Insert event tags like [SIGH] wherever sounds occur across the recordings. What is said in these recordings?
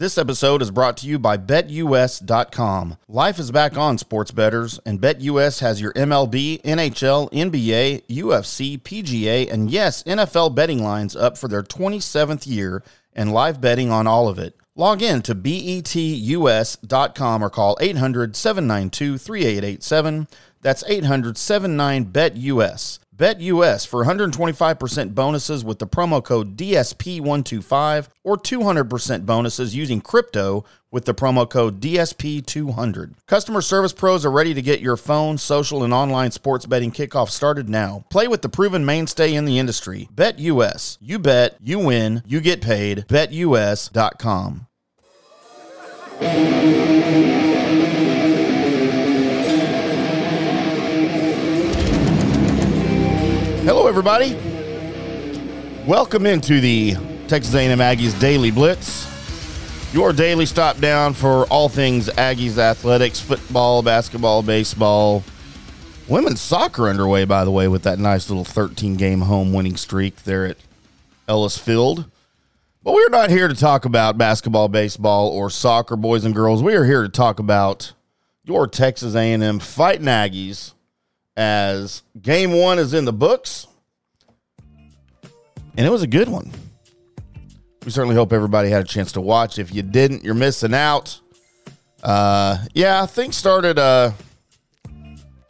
This episode is brought to you by BetUS.com. Life is back on, sports betters, and BetUS has your MLB, NHL, NBA, UFC, PGA, and yes, NFL betting lines up for their 27th year and live betting on all of it. Log in to betus.com or call 800 792 3887. That's 800 79 BetUS. BetUS for 125% bonuses with the promo code DSP125 or 200% bonuses using crypto with the promo code DSP200. Customer service pros are ready to get your phone, social, and online sports betting kickoff started now. Play with the proven mainstay in the industry. BetUS. You bet, you win, you get paid. BetUS.com. Hello, everybody. Welcome into the Texas A&M Aggies Daily Blitz, your daily stop down for all things Aggies athletics, football, basketball, baseball, women's soccer underway. By the way, with that nice little 13 game home winning streak there at Ellis Field. But we're not here to talk about basketball, baseball, or soccer, boys and girls. We are here to talk about your Texas A&M Fighting Aggies as game one is in the books. And it was a good one. We certainly hope everybody had a chance to watch. If you didn't, you're missing out. Uh, yeah, things started, uh,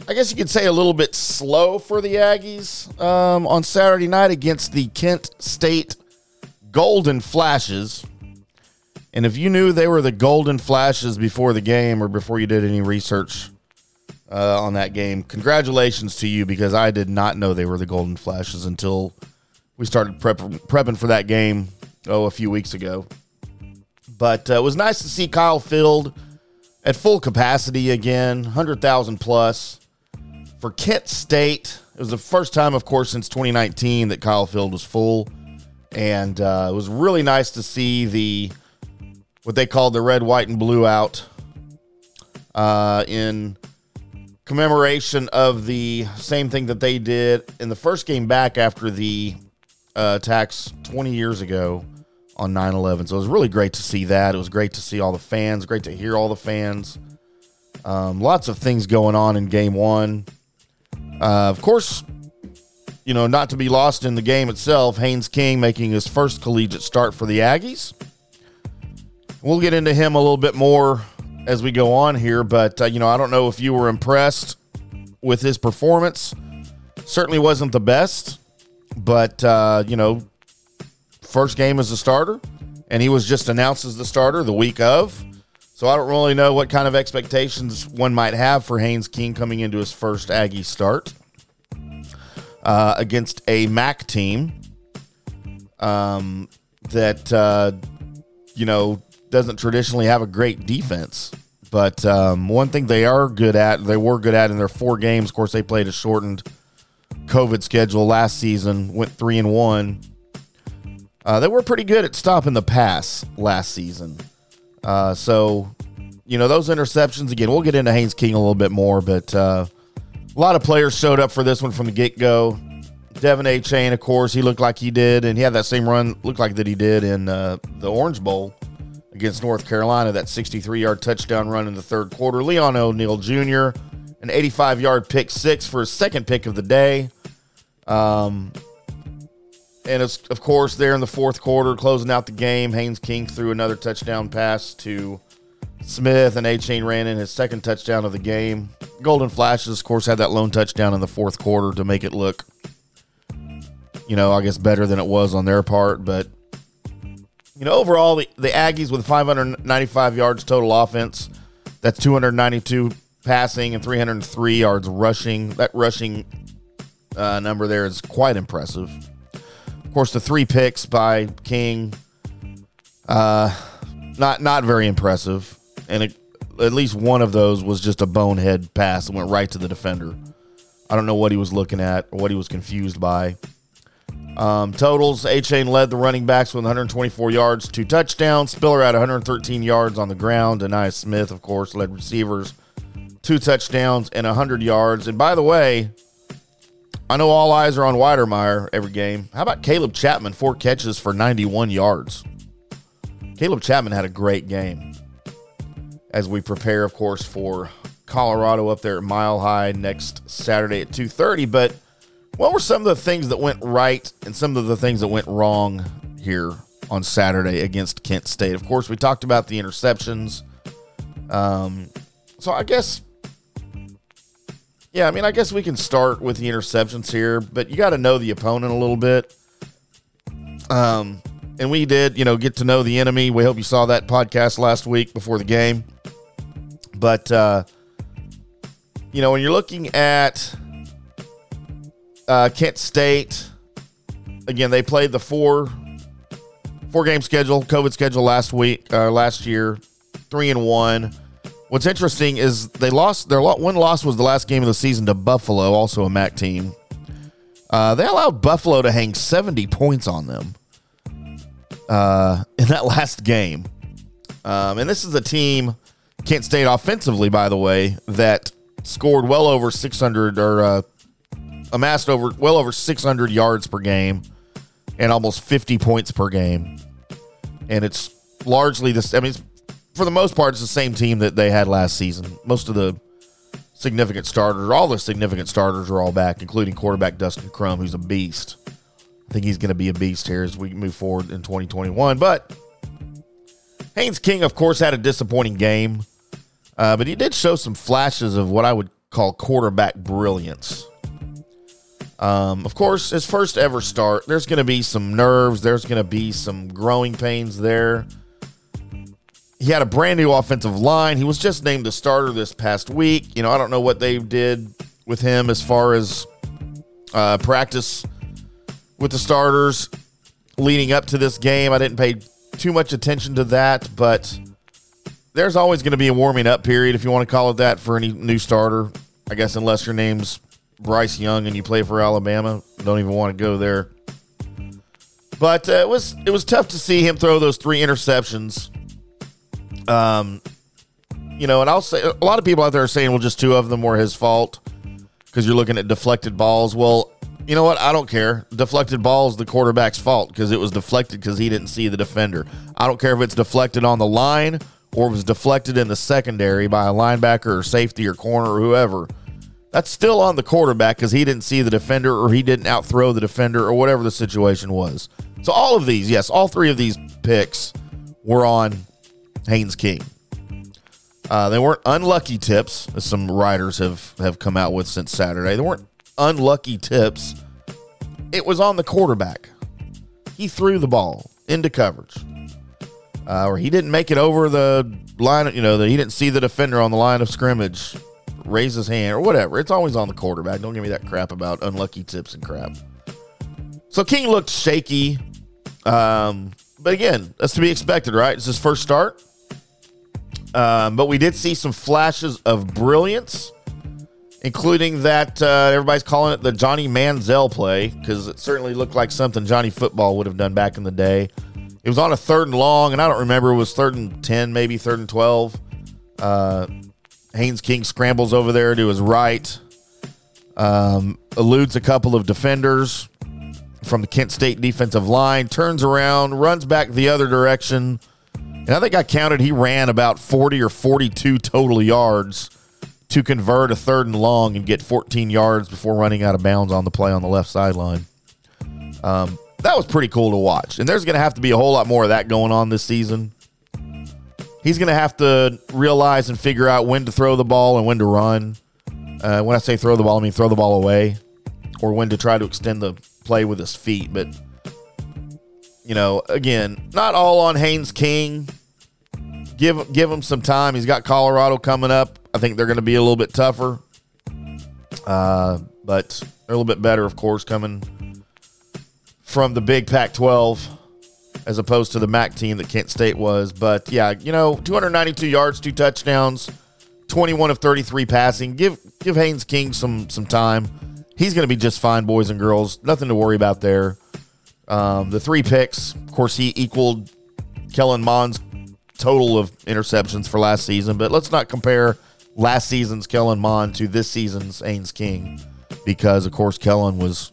I guess you could say, a little bit slow for the Aggies um, on Saturday night against the Kent State Golden Flashes. And if you knew they were the Golden Flashes before the game or before you did any research uh, on that game. Congratulations to you because I did not know they were the Golden Flashes until we started prep- prepping for that game oh a few weeks ago. But uh, it was nice to see Kyle Field at full capacity again, hundred thousand plus for Kent State. It was the first time, of course, since 2019 that Kyle Field was full, and uh, it was really nice to see the what they called the red, white, and blue out uh, in commemoration of the same thing that they did in the first game back after the uh, attacks 20 years ago on 9 11. So it was really great to see that. It was great to see all the fans, great to hear all the fans. Um, lots of things going on in game one. Uh, of course, you know, not to be lost in the game itself, Haynes King making his first collegiate start for the Aggies. We'll get into him a little bit more as we go on here, but uh, you know, I don't know if you were impressed with his performance. Certainly wasn't the best, but uh, you know, first game as a starter, and he was just announced as the starter the week of. So I don't really know what kind of expectations one might have for Haynes King coming into his first Aggie start uh, against a MAC team um, that uh, you know doesn't traditionally have a great defense. But um, one thing they are good at, they were good at in their four games. Of course, they played a shortened COVID schedule last season, went three and one. Uh, they were pretty good at stopping the pass last season. Uh, so, you know, those interceptions, again, we'll get into Haynes King a little bit more, but uh, a lot of players showed up for this one from the get go. Devon Achane, of course, he looked like he did, and he had that same run, looked like that he did in uh, the Orange Bowl against North Carolina, that 63 yard touchdown run in the third quarter. Leon O'Neal Jr., an 85 yard pick six for his second pick of the day. Um, and it's, of course, there in the fourth quarter, closing out the game, Haynes King threw another touchdown pass to Smith, and Achane ran in his second touchdown of the game. Golden Flashes, of course, had that lone touchdown in the fourth quarter to make it look, you know, I guess better than it was on their part. But you know, overall, the, the Aggies with 595 yards total offense, that's 292 passing and 303 yards rushing. That rushing uh, number there is quite impressive. Of course, the three picks by King, uh, not not very impressive, and it, at least one of those was just a bonehead pass that went right to the defender. I don't know what he was looking at or what he was confused by. Um, totals: Achane led the running backs with 124 yards, two touchdowns. Spiller had 113 yards on the ground. Ainias Smith, of course, led receivers, two touchdowns and 100 yards. And by the way, I know all eyes are on Wydermyer every game. How about Caleb Chapman, four catches for 91 yards? Caleb Chapman had a great game as we prepare, of course, for Colorado up there at Mile High next Saturday at 2:30. But what were some of the things that went right and some of the things that went wrong here on Saturday against Kent State? Of course, we talked about the interceptions. Um, so I guess, yeah, I mean, I guess we can start with the interceptions here, but you got to know the opponent a little bit. Um, and we did, you know, get to know the enemy. We hope you saw that podcast last week before the game. But uh, you know, when you're looking at uh, Kent State, again, they played the four four game schedule, COVID schedule last week, uh, last year, three and one. What's interesting is they lost their one loss was the last game of the season to Buffalo, also a MAC team. Uh, they allowed Buffalo to hang 70 points on them uh, in that last game. Um, and this is a team, Kent State offensively, by the way, that scored well over 600 or uh, amassed over well over 600 yards per game and almost 50 points per game. And it's largely this. I mean, for the most part, it's the same team that they had last season. Most of the significant starters, all the significant starters are all back, including quarterback Dustin Crum, who's a beast. I think he's going to be a beast here as we move forward in 2021. But Haynes King, of course, had a disappointing game, uh, but he did show some flashes of what I would call quarterback brilliance. Um, of course, his first ever start, there's going to be some nerves, there's going to be some growing pains there. He had a brand new offensive line. He was just named the starter this past week. You know, I don't know what they did with him as far as uh, practice with the starters leading up to this game. I didn't pay too much attention to that, but there's always going to be a warming up period, if you want to call it that, for any new starter. I guess unless your name's Bryce Young and you play for Alabama, don't even want to go there. But uh, it was it was tough to see him throw those three interceptions. Um, you know, and I'll say a lot of people out there are saying, well, just two of them were his fault because you're looking at deflected balls. Well, you know what? I don't care. Deflected balls, the quarterback's fault because it was deflected because he didn't see the defender. I don't care if it's deflected on the line or it was deflected in the secondary by a linebacker or safety or corner or whoever. That's still on the quarterback because he didn't see the defender or he didn't outthrow the defender or whatever the situation was. So all of these, yes, all three of these picks were on Haynes King. Uh, they weren't unlucky tips, as some writers have have come out with since Saturday. They weren't unlucky tips. It was on the quarterback. He threw the ball into coverage, uh, or he didn't make it over the line. You know, that he didn't see the defender on the line of scrimmage, raise his hand or whatever. It's always on the quarterback. Don't give me that crap about unlucky tips and crap. So King looked shaky, um, but again, that's to be expected, right? It's his first start. Um, but we did see some flashes of brilliance including that uh, everybody's calling it the Johnny Manziel play because it certainly looked like something Johnny Football would have done back in the day. It was on a third and long, and I don't remember it was third and ten, maybe third and twelve. Uh, Haynes King scrambles over there to his right, um, eludes a couple of defenders from the Kent State defensive line, turns around, runs back the other direction. And I think I counted he ran about 40 or 42 total yards to convert a third and long and get 14 yards before running out of bounds on the play on the left sideline. Um, that was pretty cool to watch. And there's going to have to be a whole lot more of that going on this season. He's going to have to realize and figure out when to throw the ball and when to run. Uh, when I say throw the ball, I mean throw the ball away or when to try to extend the play with his feet. But, you know, again, not all on Haynes King. Give, give him some time. He's got Colorado coming up I think they're going to be a little bit tougher, uh, but they're a little bit better, of course, coming from the big Pac 12 as opposed to the MAC team that Kent State was. But yeah, you know, 292 yards, two touchdowns, 21 of 33 passing. Give give Haynes King some some time. He's going to be just fine, boys and girls. Nothing to worry about there. Um, the three picks, of course, he equaled Kellen Mond's total of interceptions for last season. But let's not compare last season's Kellen Mond to this season's Haynes King because, of course, Kellen was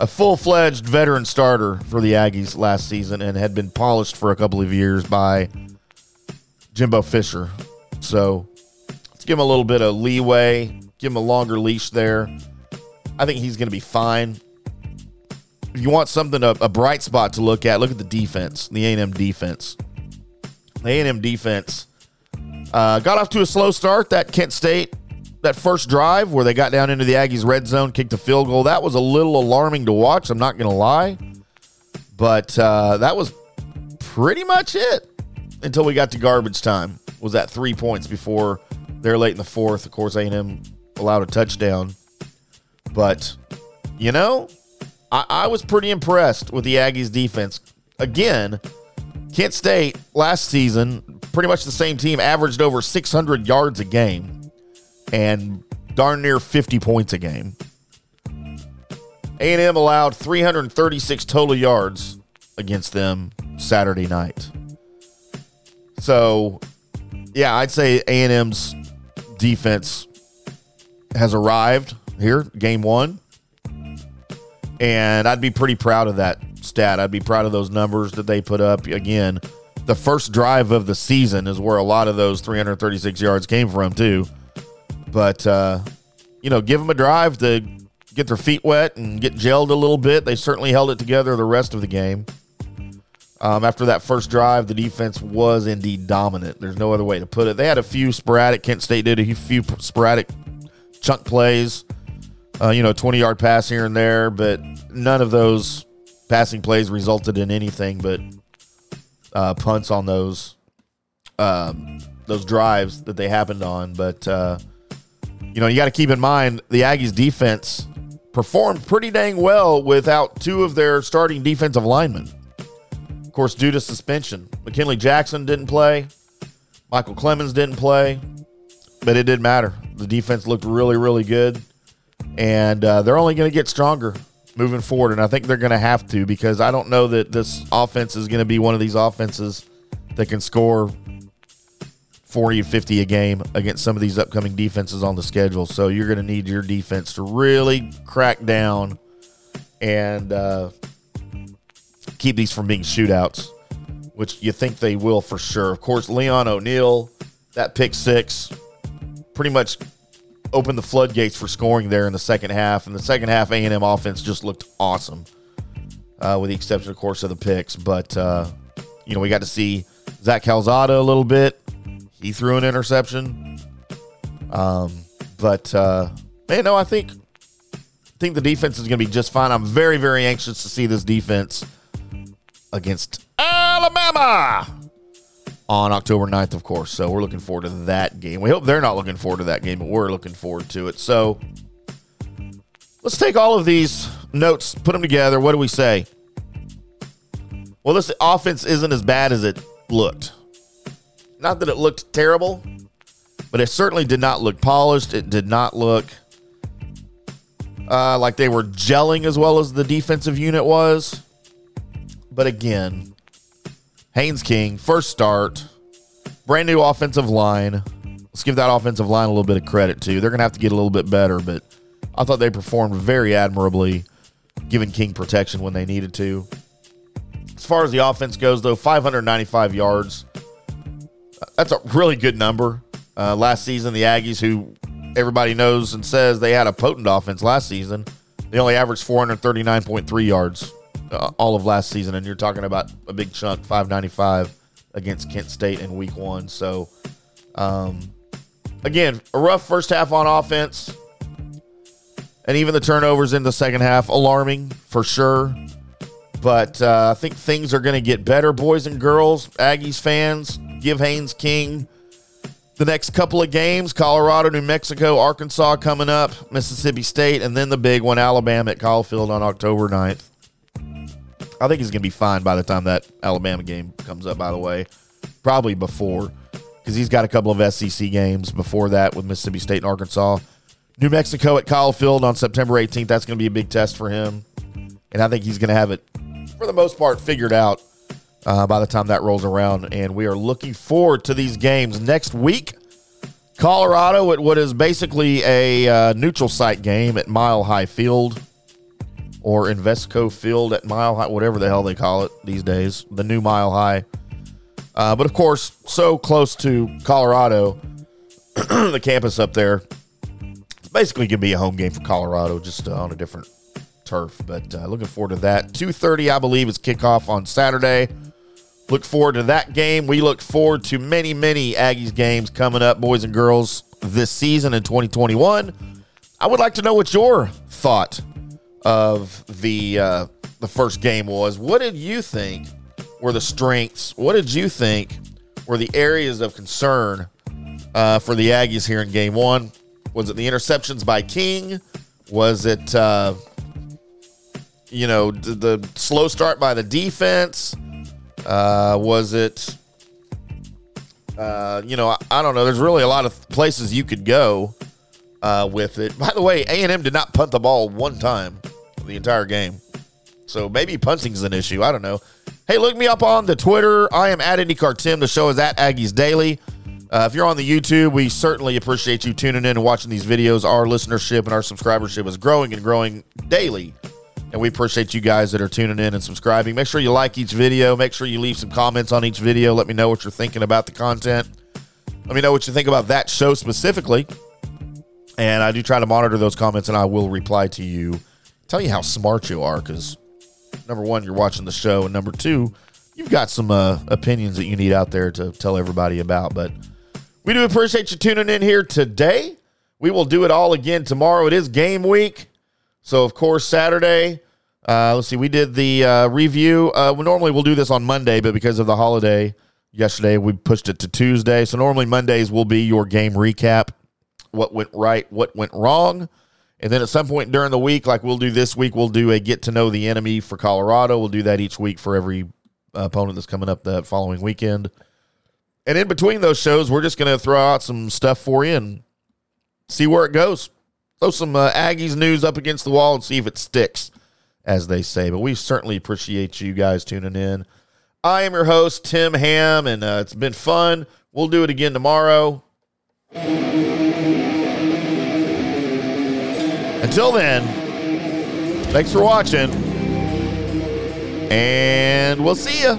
a full fledged veteran starter for the Aggies last season and had been polished for a couple of years by Jimbo Fisher. So let's give him a little bit of leeway, give him a longer leash there. I think he's going to be fine. If you want something, a, a bright spot to look at, look at the defense, the A&M defense. The A&M defense uh, got off to a slow start. That Kent State, that first drive where they got down into the Aggies' red zone, kicked a field goal. That was a little alarming to watch. I'm not going to lie, but uh, that was pretty much it until we got to garbage time. Was that three points before they're late in the fourth? Of course, A&M allowed a touchdown, but you know, I, I was pretty impressed with the Aggies' defense. Again, Kent State last season, pretty much the same team, averaged over 600 yards a game and darn near 50 points a game. A&M allowed 336 total yards against them Saturday night. So, yeah, I'd say A&M's defense has arrived here, game one. And I'd be pretty proud of that stat. I'd be proud of those numbers that they put up. Again, the first drive of the season is where a lot of those 336 yards came from, too. But, uh, you know, give them a drive to get their feet wet and get gelled a little bit. They certainly held it together the rest of the game. Um, after that first drive, the defense was indeed dominant. There's no other way to put it. They had a few sporadic, Kent State did a few sporadic chunk plays, uh, you know, 20 yard pass here and there, but none of those passing plays resulted in anything but uh, punts on those um, those drives that they happened on. But uh, you know, you got to keep in mind the Aggies defense performed pretty dang well without two of their starting defensive linemen. Of course, due to suspension, McKinley Jackson didn't play, Michael Clemons didn't play, but it didn't matter. The defense looked really, really good, and uh, they're only going to get stronger moving forward. And I think they're going to have to because I don't know that this offense is going to be one of these offenses that can score 40 50 a game against some of these upcoming defenses on the schedule. So you're going to need your defense to really crack down and uh, keep these from being shootouts, which you think they will for sure. Of course, Leon O'Neal, that pick six, pretty much opened the floodgates for scoring there in the second half. And the second half, A&M offense just looked awesome, uh, with the exception, of course, of the picks. But, uh, you know, we got to see Zach Calzada a little bit. He threw an interception. Um, but, uh, man, no, I think I think the defense is going to be just fine. I'm very, very anxious to see this defense against Alabama on October 9th, of course. So we're looking forward to that game. We hope they're not looking forward to that game, but we're looking forward to it. So let's take all of these notes, put them together. What do we say? Well, this offense isn't as bad as it looked. Not that it looked terrible, but it certainly did not look polished. It did not look uh, like they were gelling as well as the defensive unit was. But again, Haynes King, first start, brand new offensive line. Let's give that offensive line a little bit of credit too. They're going to have to get a little bit better, but I thought they performed very admirably, giving King protection when they needed to. As far as the offense goes, though, 595 yards. That's a really good number. Uh, last season, the Aggies, who everybody knows and says they had a potent offense last season, they only averaged 439.3 yards uh, all of last season, and you're talking about a big chunk, 595 against Kent State in Week One. So, um, again, a rough first half on offense, and even the turnovers in the second half, alarming for sure. But uh, I think things are going to get better, boys and girls. Aggies fans, give Haynes King the next couple of games Colorado, New Mexico, Arkansas coming up, Mississippi State, and then the big one, Alabama at Kyle Field on October 9th. I think he's going to be fine by the time that Alabama game comes up, by the way. Probably before, because he's got a couple of SEC games before that with Mississippi State and Arkansas. New Mexico at Kyle Field on September 18th. That's going to be a big test for him. And I think he's going to have it, for the most part, figured out uh, by the time that rolls around. And we are looking forward to these games next week. Colorado at what is basically a uh, neutral site game at Mile High Field. or Invesco Field at Mile High, whatever the hell they call it these days, the new Mile High. Uh, but of course, so close to Colorado, [CLEARS THROAT] the campus up there, it's basically going to be a home game for Colorado, just uh, on a different turf. But uh, looking forward to that. 2.30, I believe, is kickoff on Saturday. Look forward to that game. We look forward to many, many Aggies games coming up, boys and girls, this season in 2021. I would like to know what your thought of the uh, the first game was. What did you think were the strengths? What did you think were the areas of concern uh, for the Aggies here in Game One? Was it the interceptions by King? Was it uh, you know the, the slow start by the defense? Uh, was it uh, you know I, I don't know. There's really a lot of places you could go uh, with it. By the way, A and M did not punt the ball one time the entire game. So maybe punting's an issue. I don't know. Hey, look me up on the Twitter. I am at IndyCar Tim. The show is at Aggies Daily. Uh, if you're on the YouTube, we certainly appreciate you tuning in and watching these videos. Our listenership and our subscribership is growing and growing daily. And we appreciate you guys that are tuning in and subscribing. Make sure you like each video. Make sure you leave some comments on each video. Let me know what you're thinking about the content. Let me know what you think about that show specifically. And I do try to monitor those comments and I will reply to you tell you how smart you are because number one, you're watching the show, and number two, you've got some uh, opinions that you need out there to tell everybody about. But we do appreciate you tuning in here today. We will do it all again tomorrow. It is game week. So, of course, Saturday, uh, let's see, we did the uh, review. Uh, we normally we'll do this on Monday, but because of the holiday yesterday, we pushed it to Tuesday. So, normally Mondays will be your game recap what went right, what went wrong. And then at some point during the week, like we'll do this week, we'll do a get to know the enemy for Colorado. We'll do that each week for every opponent that's coming up the following weekend. And in between those shows, we're just going to throw out some stuff for you and see where it goes. Throw some uh, Aggies news up against the wall and see if it sticks, as they say. But we certainly appreciate you guys tuning in. I am your host, Tim Ham, and uh, it's been fun. We'll do it again tomorrow. Until then, thanks for watching, and we'll see you.